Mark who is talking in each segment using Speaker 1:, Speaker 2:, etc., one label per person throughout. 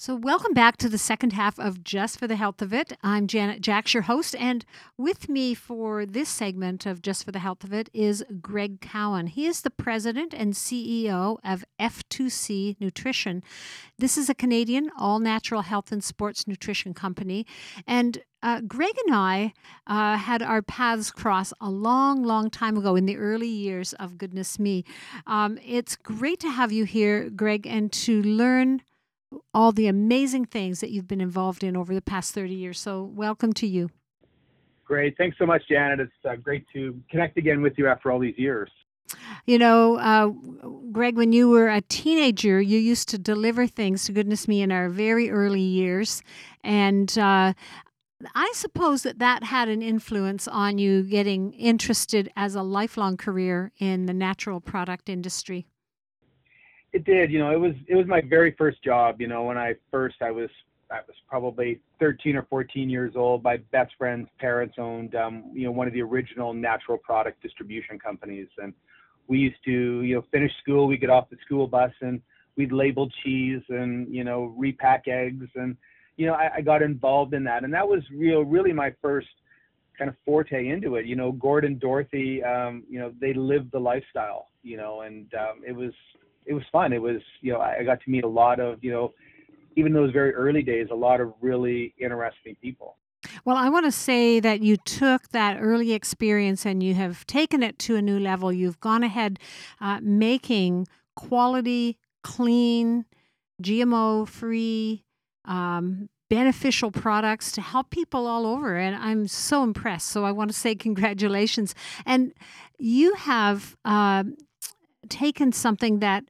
Speaker 1: So, welcome back to the second half of Just for the Health of It. I'm Janet Jacks, your host, and with me for this segment of Just for the Health of It is Greg Cowan. He is the president and CEO of F2C Nutrition. This is a Canadian all natural health and sports nutrition company. And uh, Greg and I uh, had our paths cross a long, long time ago in the early years of Goodness Me. Um, it's great to have you here, Greg, and to learn all the amazing things that you've been involved in over the past 30 years. So, welcome to you.
Speaker 2: Great. Thanks so much, Janet. It's uh, great to connect again with you after all these years.
Speaker 1: You know, uh, Greg, when you were a teenager, you used to deliver things, to goodness me, in our very early years. And uh, I suppose that that had an influence on you getting interested as a lifelong career in the natural product industry.
Speaker 2: It did. You know, it was it was my very first job. You know, when I first I was I was probably 13 or 14 years old. My best friend's parents owned um, you know one of the original natural product distribution companies, and we used to you know finish school, we get off the school bus and we'd label cheese and you know repack eggs and you know I, I got involved in that, and that was real really my first kind of forte into it. You know, Gordon Dorothy, um, you know, they lived the lifestyle, you know, and um, it was it was fun. It was, you know, I got to meet a lot of, you know, even those very early days, a lot of really interesting people.
Speaker 1: Well, I want to say that you took that early experience and you have taken it to a new level. You've gone ahead uh, making quality, clean, GMO free, um, beneficial products to help people all over. And I'm so impressed. So I want to say congratulations. And you have uh, taken something that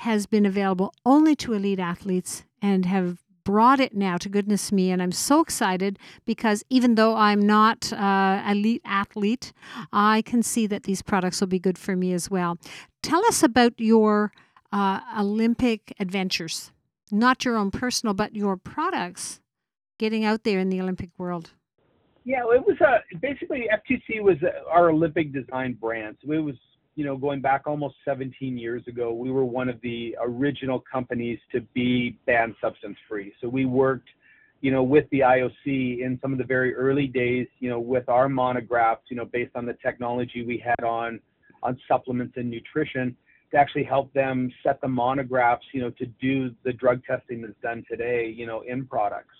Speaker 1: has been available only to elite athletes and have brought it now to goodness me and i'm so excited because even though i'm not uh, elite athlete i can see that these products will be good for me as well. Tell us about your uh, olympic adventures. Not your own personal but your products getting out there in the olympic world.
Speaker 2: Yeah it was uh, basically f2c was our olympic design brand. So it was you know, going back almost 17 years ago, we were one of the original companies to be banned substance free. So we worked, you know, with the IOC in some of the very early days, you know, with our monographs, you know, based on the technology we had on on supplements and nutrition to actually help them set the monographs, you know, to do the drug testing that's done today, you know, in products.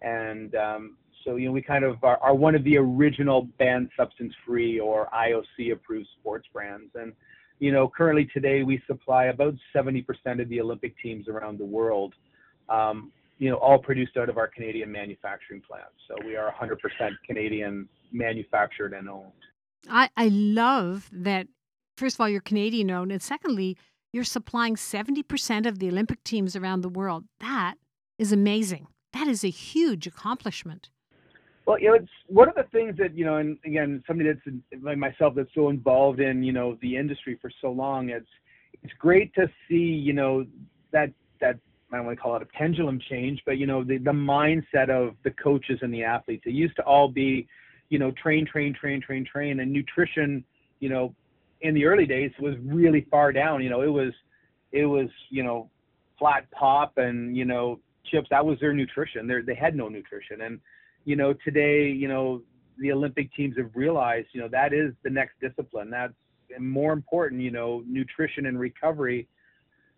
Speaker 2: And um, so, you know, we kind of are, are one of the original banned substance free or IOC approved sports brands. And, you know, currently today we supply about 70% of the Olympic teams around the world, um, you know, all produced out of our Canadian manufacturing plants. So we are 100% Canadian manufactured and owned.
Speaker 1: I, I love that, first of all, you're Canadian owned. And secondly, you're supplying 70% of the Olympic teams around the world. That is amazing. That is a huge accomplishment.
Speaker 2: Well, you know, it's one of the things that you know, and again, somebody that's like myself that's so involved in you know the industry for so long. It's it's great to see you know that that I don't want to call it a pendulum change, but you know the the mindset of the coaches and the athletes. It used to all be, you know, train, train, train, train, train, and nutrition. You know, in the early days was really far down. You know, it was it was you know flat pop and you know chips. That was their nutrition. They they had no nutrition and you know, today, you know, the Olympic teams have realized, you know, that is the next discipline. That's more important, you know, nutrition and recovery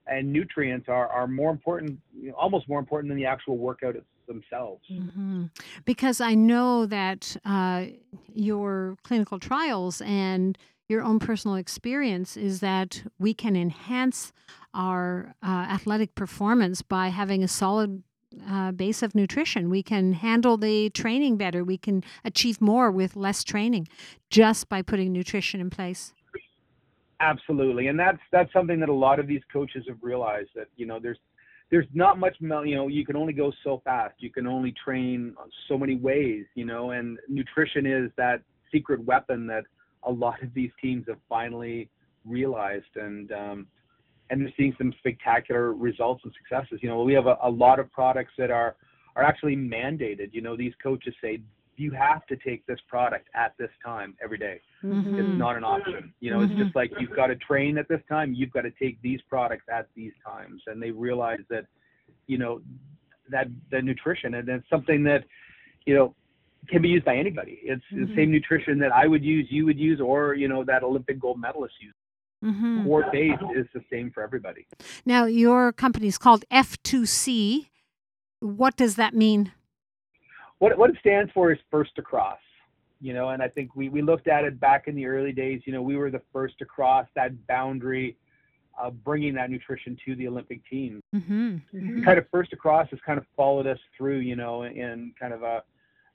Speaker 2: and nutrients are, are more important, you know, almost more important than the actual workout themselves.
Speaker 1: Mm-hmm. Because I know that uh, your clinical trials and your own personal experience is that we can enhance our uh, athletic performance by having a solid uh, base of nutrition. We can handle the training better. We can achieve more with less training just by putting nutrition in place.
Speaker 2: Absolutely, and that's that's something that a lot of these coaches have realized that you know there's there's not much you know you can only go so fast. You can only train so many ways, you know, and nutrition is that secret weapon that a lot of these teams have finally realized and um, and they're seeing some spectacular results and successes. You know, we have a, a lot of products that are are actually mandated. You know, these coaches say you have to take this product at this time every day. Mm-hmm. It's not an option. You know, mm-hmm. it's just like you've got to train at this time. You've got to take these products at these times, and they realize that, you know, that the nutrition, and it's something that you know can be used by anybody. It's mm-hmm. the same nutrition that I would use, you would use, or you know that Olympic gold medalist used. Mm-hmm. Core base is the same for everybody.
Speaker 1: Now, your company is called F2C. What does that mean?
Speaker 2: What what it stands for is first across. You know, and I think we we looked at it back in the early days. You know, we were the first to cross that boundary of bringing that nutrition to the Olympic team. Mm-hmm. Mm-hmm. Kind of first across has kind of followed us through, you know, in kind of a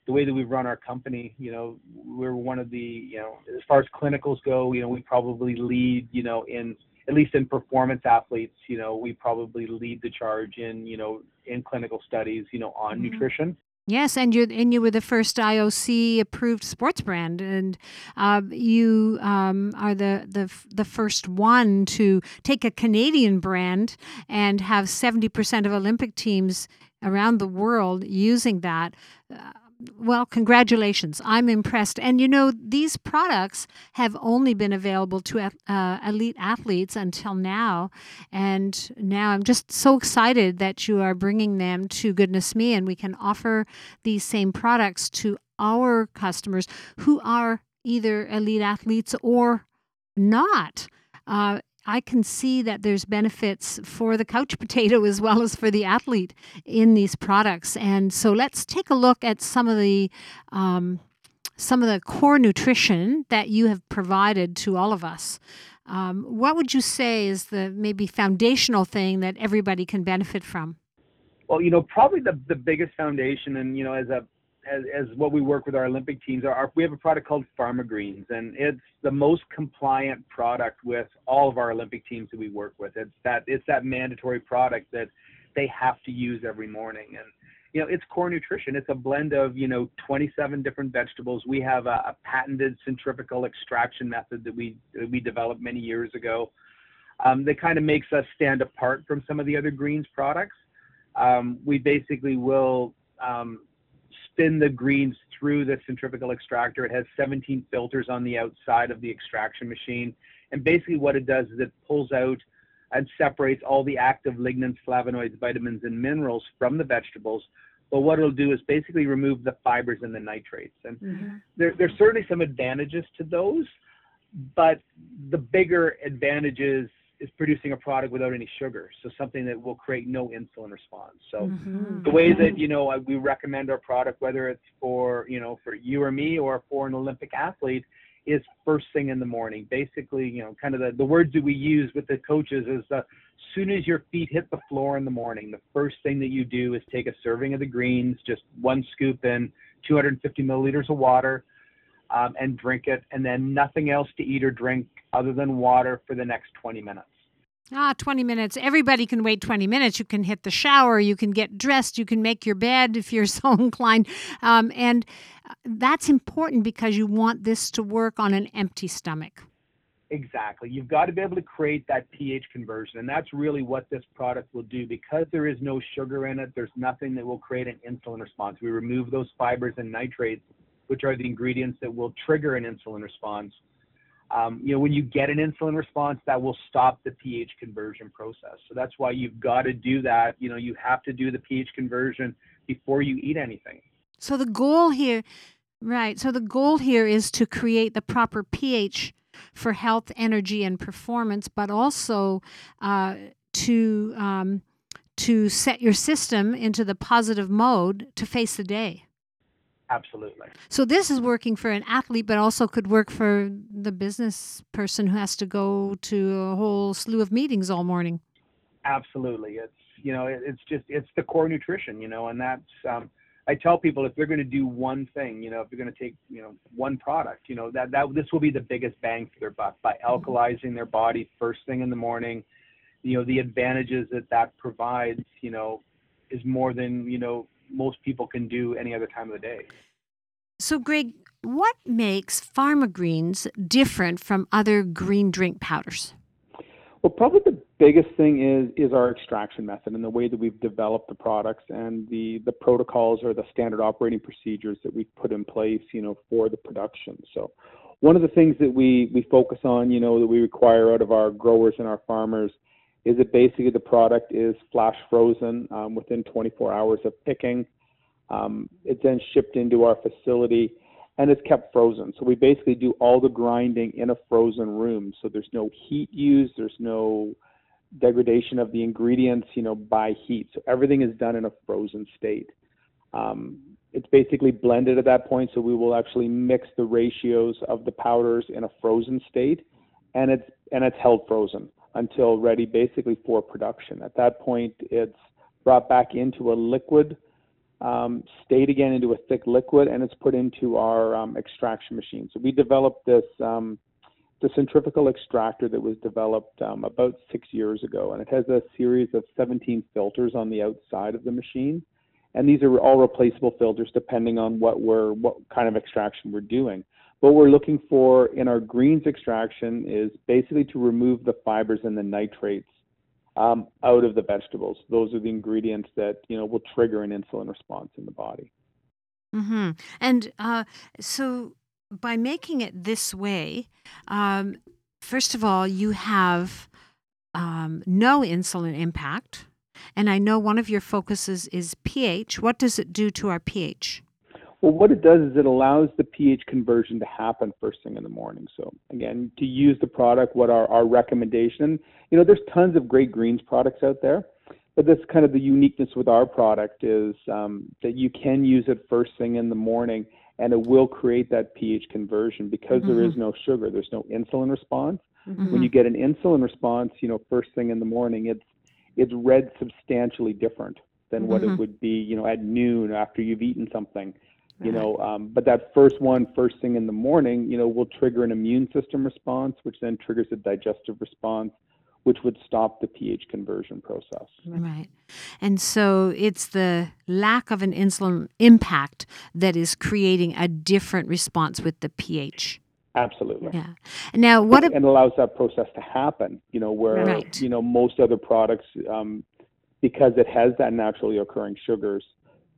Speaker 2: the way that we run our company, you know, we're one of the, you know, as far as clinicals go, you know, we probably lead, you know, in at least in performance athletes, you know, we probably lead the charge in, you know, in clinical studies, you know, on mm-hmm. nutrition.
Speaker 1: Yes, and you and you were the first IOC approved sports brand, and uh, you um, are the, the the first one to take a Canadian brand and have seventy percent of Olympic teams around the world using that. Uh, well, congratulations. I'm impressed. And you know, these products have only been available to uh, elite athletes until now. And now I'm just so excited that you are bringing them to Goodness Me and we can offer these same products to our customers who are either elite athletes or not. Uh, I can see that there's benefits for the couch potato as well as for the athlete in these products. And so let's take a look at some of the um, some of the core nutrition that you have provided to all of us. Um, what would you say is the maybe foundational thing that everybody can benefit from?
Speaker 2: Well, you know, probably the the biggest foundation, and you know, as a as, as what we work with our Olympic teams are, our, we have a product called Pharma Greens, and it's the most compliant product with all of our Olympic teams that we work with. It's that it's that mandatory product that they have to use every morning, and you know it's core nutrition. It's a blend of you know 27 different vegetables. We have a, a patented centrifugal extraction method that we that we developed many years ago. Um, that kind of makes us stand apart from some of the other greens products. Um, we basically will um, spin the greens through the centrifugal extractor. It has 17 filters on the outside of the extraction machine. And basically what it does is it pulls out and separates all the active lignans, flavonoids, vitamins, and minerals from the vegetables. But what it'll do is basically remove the fibers and the nitrates. And mm-hmm. there, there's certainly some advantages to those, but the bigger advantages is producing a product without any sugar, so something that will create no insulin response. So mm-hmm. the way that you know we recommend our product, whether it's for you know for you or me or for an Olympic athlete, is first thing in the morning. Basically, you know, kind of the, the words that we use with the coaches is the soon as your feet hit the floor in the morning, the first thing that you do is take a serving of the greens, just one scoop in 250 milliliters of water um, and drink it, and then nothing else to eat or drink other than water for the next 20 minutes.
Speaker 1: Ah, 20 minutes. Everybody can wait 20 minutes. You can hit the shower, you can get dressed, you can make your bed if you're so inclined. Um, and uh, that's important because you want this to work on an empty stomach.
Speaker 2: Exactly. You've got to be able to create that pH conversion. And that's really what this product will do. Because there is no sugar in it, there's nothing that will create an insulin response. We remove those fibers and nitrates which are the ingredients that will trigger an insulin response. Um, you know, when you get an insulin response, that will stop the pH conversion process. So that's why you've got to do that. You know, you have to do the pH conversion before you eat anything.
Speaker 1: So the goal here, right? So the goal here is to create the proper pH for health, energy, and performance, but also uh, to um, to set your system into the positive mode to face the day.
Speaker 2: Absolutely.
Speaker 1: So this is working for an athlete, but also could work for the business person who has to go to a whole slew of meetings all morning.
Speaker 2: Absolutely. It's you know it's just it's the core nutrition, you know, and that's um, I tell people if they're going to do one thing, you know, if they're going to take you know one product, you know that that this will be the biggest bang for their buck by mm-hmm. alkalizing their body first thing in the morning. You know the advantages that that provides, you know, is more than you know most people can do any other time of the day.
Speaker 1: So, Greg, what makes Pharma Greens different from other green drink powders?
Speaker 3: Well, probably the biggest thing is is our extraction method and the way that we've developed the products and the the protocols or the standard operating procedures that we've put in place, you know, for the production. So, one of the things that we we focus on, you know, that we require out of our growers and our farmers
Speaker 2: is it basically the product is flash frozen um, within 24 hours of picking. Um, it's then shipped into our facility and it's kept frozen. So we basically do all the grinding in a frozen room. So there's no heat used, there's no degradation of the ingredients, you know, by heat. So everything is done in a frozen state. Um, it's basically blended at that point, so we will actually mix the ratios of the powders in a frozen state, and it's and it's held frozen until ready, basically for production. At that point, it's brought back into a liquid um, state again, into a thick liquid, and it's put into our um, extraction machine. So we developed this um, the centrifugal extractor that was developed um, about six years ago, and it has a series of 17 filters on the outside of the machine and these are all replaceable filters depending on what we're what kind of extraction we're doing. What we're looking for in our greens extraction is basically to remove the fibers and the nitrates um, out of the vegetables. Those are the ingredients that you know will trigger an insulin response in the body.
Speaker 1: Mm-hmm. And uh, so, by making it this way, um, first of all, you have um, no insulin impact and I know one of your focuses is pH. What does it do to our pH?
Speaker 2: Well, what it does is it allows the pH conversion to happen first thing in the morning. So again, to use the product, what our, our recommendation, you know, there's tons of great greens products out there, but that's kind of the uniqueness with our product is um, that you can use it first thing in the morning and it will create that pH conversion because mm-hmm. there is no sugar, there's no insulin response. Mm-hmm. When you get an insulin response, you know, first thing in the morning, it's it's read substantially different than what mm-hmm. it would be, you know, at noon after you've eaten something. You know, um, but that first one, first thing in the morning, you know, will trigger an immune system response, which then triggers a digestive response, which would stop the pH conversion process.
Speaker 1: Right. And so it's the lack of an insulin impact that is creating a different response with the pH.
Speaker 2: Absolutely.
Speaker 1: Yeah. Now, what
Speaker 2: and, allows that process to happen? You know, where right. you know most other products, um, because it has that naturally occurring sugars,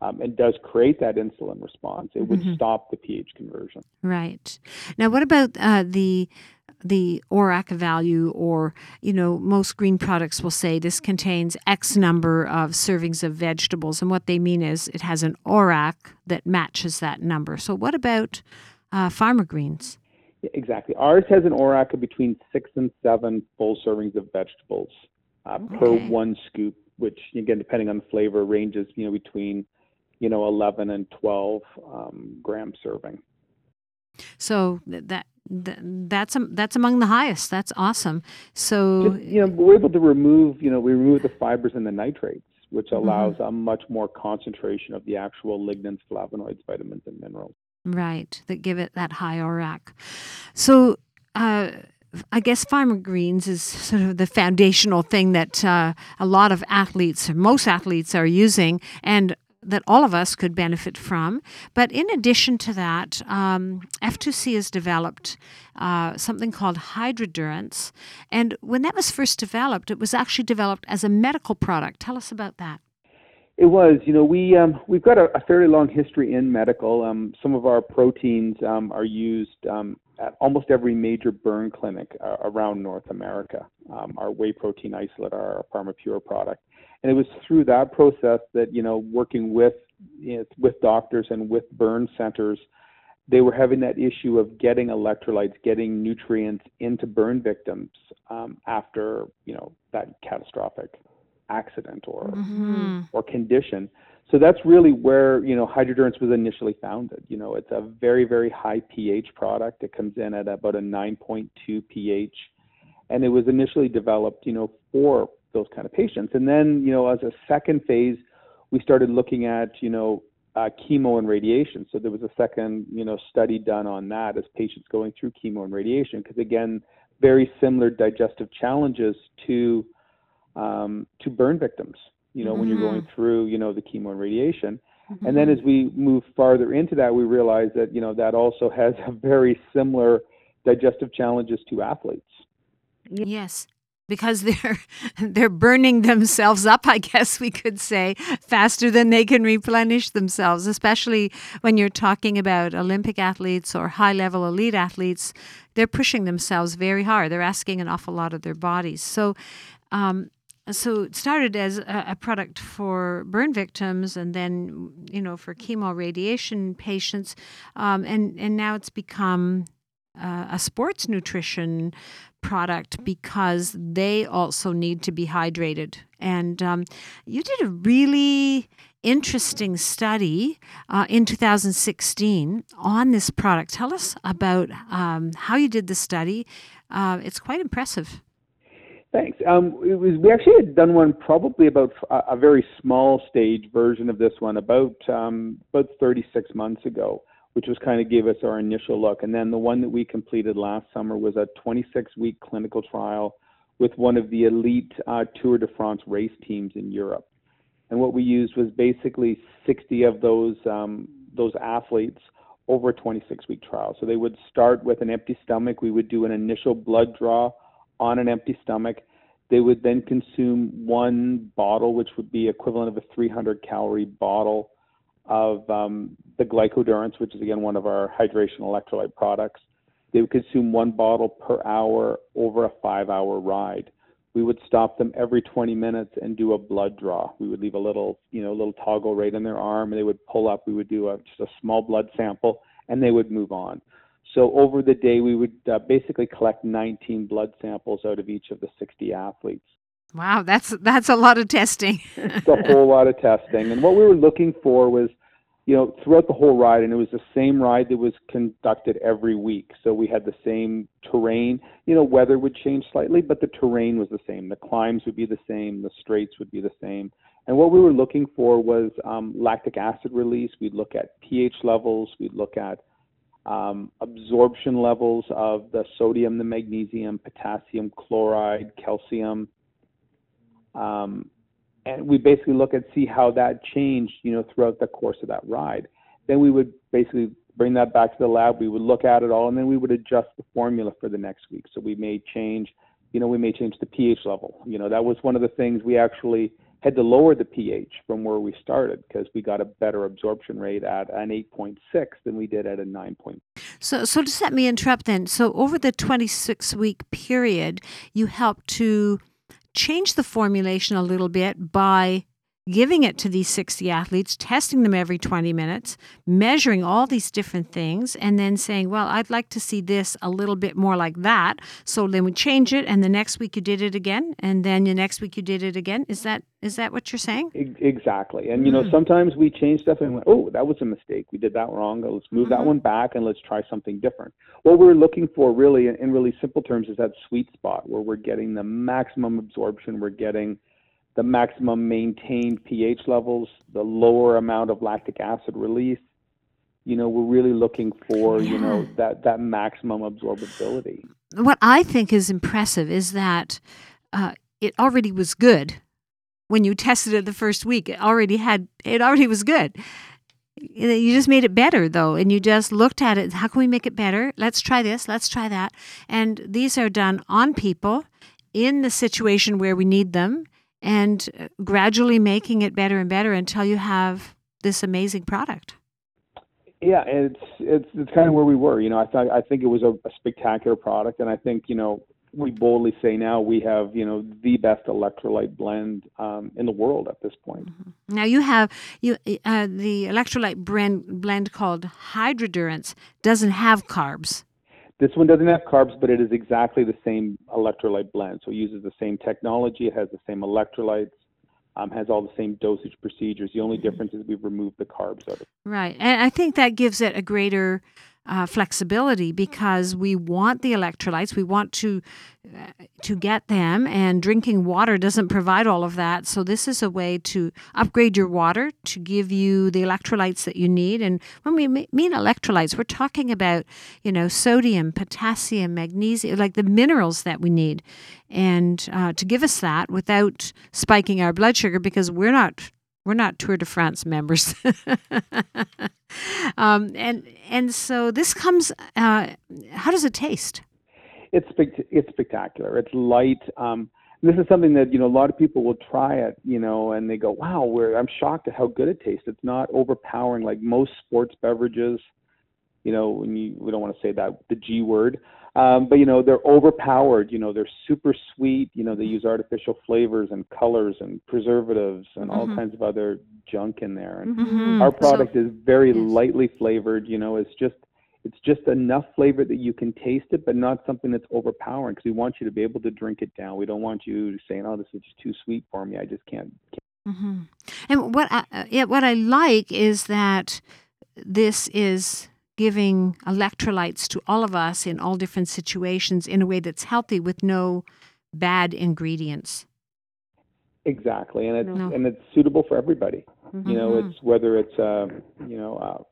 Speaker 2: um, and does create that insulin response, it would mm-hmm. stop the pH conversion.
Speaker 1: Right. Now, what about uh, the the ORAC value, or you know, most green products will say this contains X number of servings of vegetables, and what they mean is it has an ORAC that matches that number. So, what about uh, Pharma Greens?
Speaker 2: Exactly. Ours has an ORAC of between six and seven full servings of vegetables uh, okay. per one scoop, which again, depending on the flavor, ranges you know between you know 11 and 12 um, gram serving.
Speaker 1: So that, that that's that's among the highest. That's awesome. So
Speaker 2: Just, you know we're able to remove you know we remove the fibers and the nitrates, which mm-hmm. allows mm-hmm. a much more concentration of the actual lignans, flavonoids, vitamins, and minerals.
Speaker 1: Right, that give it that high ORAC. So, uh, I guess Pharma Greens is sort of the foundational thing that uh, a lot of athletes, most athletes, are using, and that all of us could benefit from. But in addition to that, um, F2C has developed uh, something called Hydrodurance. And when that was first developed, it was actually developed as a medical product. Tell us about that.
Speaker 2: It was, you know, we um, we've got a, a, fairly long history in medical. Um, some of our proteins um, are used um, at almost every major burn clinic uh, around North America. Um, our whey protein isolate, our PharmaPure product, and it was through that process that you know, working with you know, with doctors and with burn centers, they were having that issue of getting electrolytes, getting nutrients into burn victims um, after you know that catastrophic accident or mm-hmm. or condition. So that's really where you know Hydrodurance was initially founded. You know, it's a very very high pH product. It comes in at about a 9.2 pH, and it was initially developed you know for those kind of patients. And then you know as a second phase, we started looking at you know uh, chemo and radiation. So there was a second you know study done on that as patients going through chemo and radiation because again very similar digestive challenges to um, to burn victims. You know, mm-hmm. when you're going mm-hmm. through, you know, the chemo and radiation. Mm-hmm. And then as we move farther into that, we realize that, you know, that also has a very similar digestive challenges to athletes.
Speaker 1: Yes, because they're they're burning themselves up i guess we could say faster than they can replenish themselves especially when you're talking about olympic athletes or high level elite athletes. They're pushing themselves very hard. They're asking an awful lot of their bodies. So um, so it started as a, product for burn victims and then you know for chemo radiation patients um, and and now it's become uh, a sports nutrition product because they also need to be hydrated. And um, you did a really interesting study uh, in 2016 on this product. Tell us about um, how you did the study. Uh, it's quite impressive.
Speaker 2: Thanks. Um, it was we actually had done one probably about a, a very small stage version of this one about um, about 36 months ago, which was kind of gave us our initial look. And then the one that we completed last summer was a 26 week clinical trial with one of the elite uh, Tour de France race teams in Europe. And what we used was basically 60 of those um, those athletes over a 26 week trial. So they would start with an empty stomach. We would do an initial blood draw on an empty stomach. They would then consume one bottle, which would be equivalent of a 300 calorie bottle of um, the glycodurance, which is again one of our hydration electrolyte products. They would consume one bottle per hour over a five hour ride. We would stop them every 20 minutes and do a blood draw. We would leave a little, you know, little toggle right in their arm, and they would pull up. We would do a, just a small blood sample, and they would move on. So over the day, we would uh, basically collect 19 blood samples out of each of the 60 athletes.
Speaker 1: Wow, that's that's a lot of testing.
Speaker 2: it's a whole lot of testing, and what we were looking for was, you know, throughout the whole ride, and it was the same ride that was conducted every week. So we had the same terrain. You know, weather would change slightly, but the terrain was the same. The climbs would be the same. The straights would be the same. And what we were looking for was um, lactic acid release. We'd look at pH levels. We'd look at um, absorption levels of the sodium, the magnesium, potassium, chloride, calcium. Um, and we basically look and see how that changed, you know, throughout the course of that ride. Then we would basically bring that back to the lab. We would look at it all, and then we would adjust the formula for the next week. So we may change, you know, we may change the pH level. You know, that was one of the things we actually had to lower the pH from where we started because we got a better absorption rate at an 8.6 than we did at a 9.
Speaker 1: So, so just let me interrupt then. So, over the 26 week period, you helped to change the formulation a little bit by giving it to these 60 athletes, testing them every 20 minutes, measuring all these different things, and then saying, Well, I'd like to see this a little bit more like that. So then we change it, and the next week you did it again, and then the next week you did it again. Is that is that what you're saying?
Speaker 2: Exactly. And, you know, mm. sometimes we change stuff and went, Oh, that was a mistake. We did that wrong. Let's move mm-hmm. that one back and let's try something different. What we're looking for, really, in really simple terms, is that sweet spot where we're getting the maximum absorption, we're getting the maximum maintained pH levels, the lower amount of lactic acid release. You know, we're really looking for, yeah. you know, that, that maximum absorbability.
Speaker 1: What I think is impressive is that uh, it already was good when you tested it the first week. It already had, it already was good. You just made it better though, and you just looked at it. How can we make it better? Let's try this, let's try that. And these are done on people in the situation where we need them and gradually making it better and better until you have this amazing product.
Speaker 2: Yeah, it's it's it's kind of where we were. You know, I thought I think it was a, a spectacular product, and I think you know we boldly say now we have you know the best electrolyte blend um, in the world at this point.
Speaker 1: Mm-hmm. Now you have you uh, the electrolyte blend blend called Hydrodurance doesn't have carbs.
Speaker 2: This one doesn't have carbs, but it is exactly the same electrolyte blend. So it uses the same technology, it has the same electrolytes, um, has all the same dosage procedures. The only difference is we've removed the carbs out of it.
Speaker 1: Right. And I think that gives it a greater uh, flexibility because we want the electrolytes. We want to uh, to get them, and drinking water doesn't provide all of that. So this is a way to upgrade your water to give you the electrolytes that you need. And when we mean electrolytes, we're talking about you know sodium, potassium, magnesium, like the minerals that we need, and uh, to give us that without spiking our blood sugar because we're not we're not Tour de France members. um, and and so this comes. Uh, how does it taste?
Speaker 2: It's it's spectacular. It's light. Um, this is something that you know a lot of people will try it, you know, and they go, "Wow, I'm shocked at how good it tastes." It's not overpowering like most sports beverages. You know, when you we don't want to say that the G word, um, but you know they're overpowered. You know, they're super sweet. You know, they use artificial flavors and colors and preservatives and all
Speaker 1: Mhm.
Speaker 2: kinds of other junk in there. And
Speaker 1: Mhm.
Speaker 2: our
Speaker 1: So-
Speaker 2: product is very
Speaker 1: yes.
Speaker 2: lightly flavored. You know, it's just it's just enough flavor that you can taste it, but not something that's overpowering. Because we want you to be able to drink it down. We don't want you saying, "Oh, this is just too sweet for me. I just can't."
Speaker 1: hmm And what I, uh, yeah, what I like is that this is giving electrolytes to all of us in all different situations in a way that's healthy with no bad ingredients.
Speaker 2: Exactly, and it's
Speaker 1: No.
Speaker 2: and it's suitable for everybody. You know,
Speaker 1: Mhm.
Speaker 2: it's whether it's uh, you know, uh,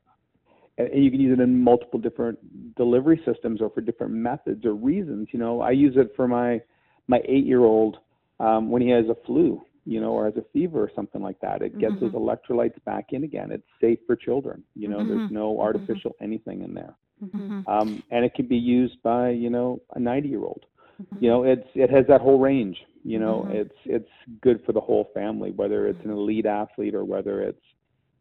Speaker 2: and and you can use it in multiple different delivery systems or for different methods or reasons. You know, I use it for my my eight year old um, when he has a flu, you know, or has a fever or something like that. It gets those electrolytes back in again. It's safe for children. You know, there's
Speaker 1: Mhm.
Speaker 2: no artificial anything in there,
Speaker 1: Mhm.
Speaker 2: um, and it can be used by you know a ninety year old. You know, it's it has that whole range. You know, it's it's good for the whole family, whether it's an elite athlete or whether it's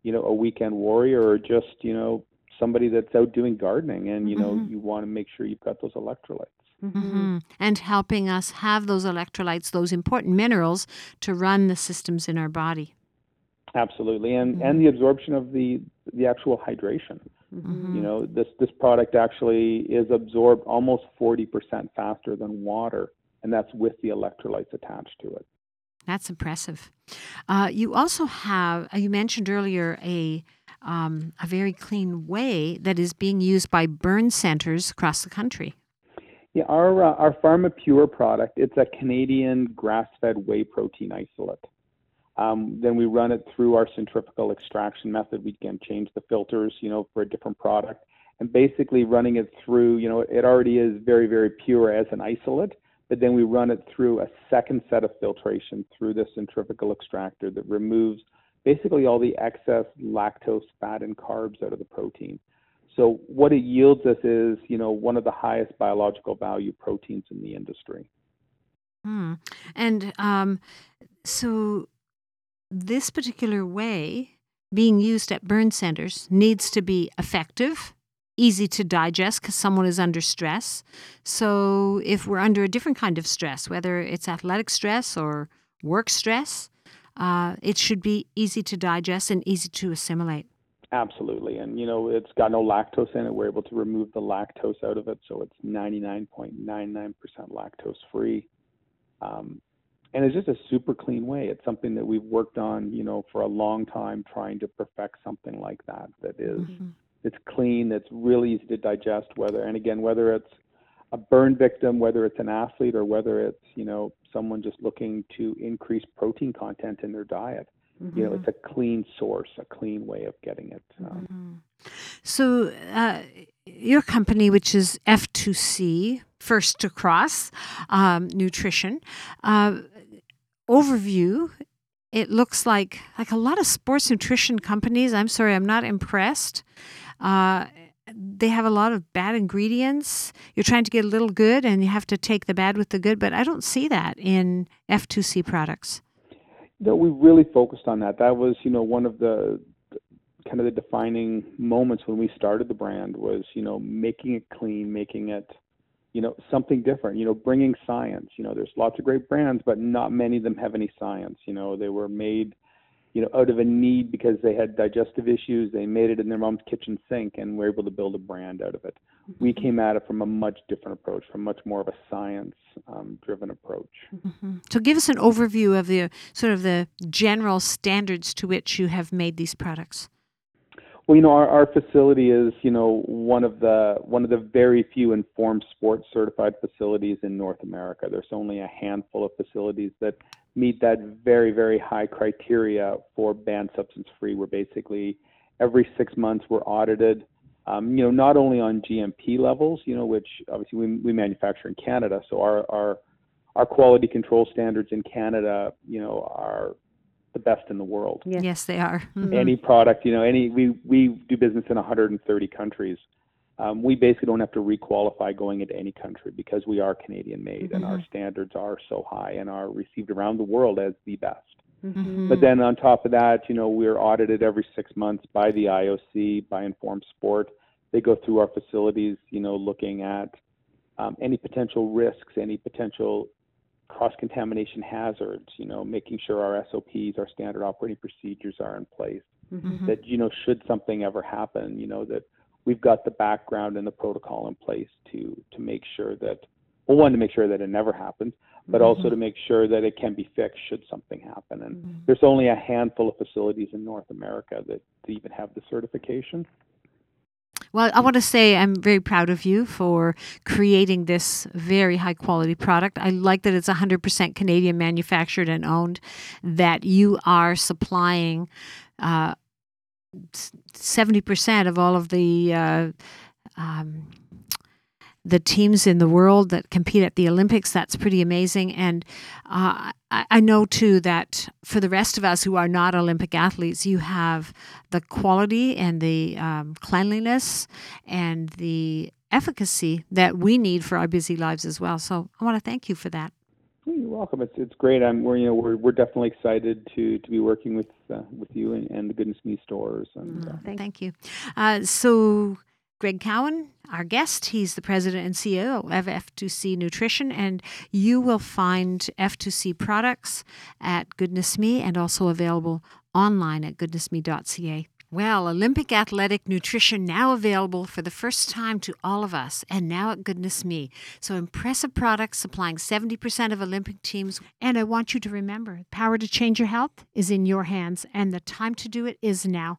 Speaker 2: you know a weekend warrior or just you know somebody that's out doing gardening and you know you want to make sure you've got those electrolytes.
Speaker 1: Mhm. And helping us have those electrolytes, those important minerals to run the systems in our body.
Speaker 2: Absolutely, and
Speaker 1: Mhm.
Speaker 2: and the absorption of the the actual hydration.
Speaker 1: Mhm.
Speaker 2: You know, this this product actually is absorbed almost 40% faster than water, and that's with the electrolytes attached to it.
Speaker 1: That's impressive. Uh, you also have, uh, you mentioned earlier, a, um, a very clean whey that is being used by burn centers across the country.
Speaker 2: Yeah, our uh, our Pharma Pure product, it's a Canadian grass-fed whey protein isolate. Um, then we run it through our centrifugal extraction method. We can change the filters, you know, for a different product. And basically running it through, you know, it already is very, very pure as an isolate, but then we run it through a second set of filtration through the centrifugal extractor that removes basically all the excess lactose, fat, and carbs out of the protein. So what it yields us is, you know, one of the highest biological value proteins in the industry.
Speaker 1: Hmm. And um, so this particular whey being used at burn centers needs to be effective, easy to digest because someone is under stress. So if we're under a different kind of stress, whether it's athletic stress or work stress, uh, it should be easy to digest and easy to assimilate.
Speaker 2: Absolutely. And, you know, it's got no lactose in it. We're able to remove the lactose out of it. So it's 99.99% lactose free. Um, and it's just a super clean way. It's something that we've worked on, you know, for a long time trying to perfect something like that, that is,
Speaker 1: Mhm.
Speaker 2: it's clean, that's really easy to digest, whether, and again, whether it's a burn victim, whether it's an athlete or whether it's, you know, someone just looking to increase protein content in their diet. You know, it's a clean source, a clean way of getting it. Um,
Speaker 1: Mhm. So, uh, your company, which is F2C, First to Cross um, Nutrition, uh, overview. It looks like like a lot of sports nutrition companies. I'm sorry, I'm not impressed. Uh, they have a lot of bad ingredients. You're trying to get a little good, and you have to take the bad with the good. But I don't see that in F2C products.
Speaker 2: No, we really focused on that. That was, you know, one of the kind of the defining moments when we started the brand was, you know, making it clean, making it, you know, something different. You know, bringing science. You know, there's lots of great brands, but not many of them have any science. You know, they were made, you know, out of a need because they had digestive issues. They made it in their mom's kitchen sink, and were able to build a brand out of it. We came at it from a much different approach, from much more of a science-driven approach.
Speaker 1: Mhm. So, give us an overview of the sort of the general standards to which you have made these products.
Speaker 2: Well, you know, our, our facility is, you know, one of the one of the very few informed sports certified facilities in North America. There's only a handful of facilities that meet that very, very high criteria for banned substance free. We're basically every six months we're audited. Um, you know, not only on GMP levels, you know, which obviously we, we manufacture in Canada, so our, our our quality control standards in Canada, you know, are the best in the world
Speaker 1: Yes, they are. Mhm.
Speaker 2: any product you know any we we do business in 130 countries um, we basically don't have to requalify going into any country because we are Canadian made mm-hmm. and our mm-hmm. standards are so high and are received around the world as the best. Mm-hmm. But then on top of that, you know, we're audited every six months by the IOC, by Informed Sport. They go through our facilities, you know, looking at um, any potential risks, any potential cross contamination hazards, you know, making sure our SOPs, our standard operating procedures are in place. Mm-hmm. That, you know, should something ever happen, you know, that we've got the background and the protocol in place to to make sure that well one to make sure that it never happens but mm-hmm. also to make sure that it can be fixed should something happen and mm-hmm. there's only a handful of facilities in north america that even have the certification
Speaker 1: well, I want to say I'm very proud of you for creating this very high quality product. I like that it's 100% Canadian manufactured and owned, that you are supplying uh, 70% of all of the uh, um, the teams in the world that compete at the Olympics. That's pretty amazing. And uh, I, I, know too that for the rest of us who are not Olympic athletes, you have the quality and the um, cleanliness and the efficacy that we need for our busy lives as well. So I want to thank you for that.
Speaker 2: You're welcome. It's it's great. I'm we're you know we're we're definitely excited to to be working with uh, with you and, and the Goodness Me stores. And
Speaker 1: uh, thank, thank you. Uh, so. Greg Cowan, our guest, he's the president and CEO of F2C Nutrition, and you will find F2C products at Goodness Me and also available online at goodnessme.ca. Well, Olympic athletic nutrition now available for the first time to all of us, and now at Goodness Me. So impressive products supplying 70% of Olympic teams. And I want you to remember power to change your health is in your hands, and the time to do it is now.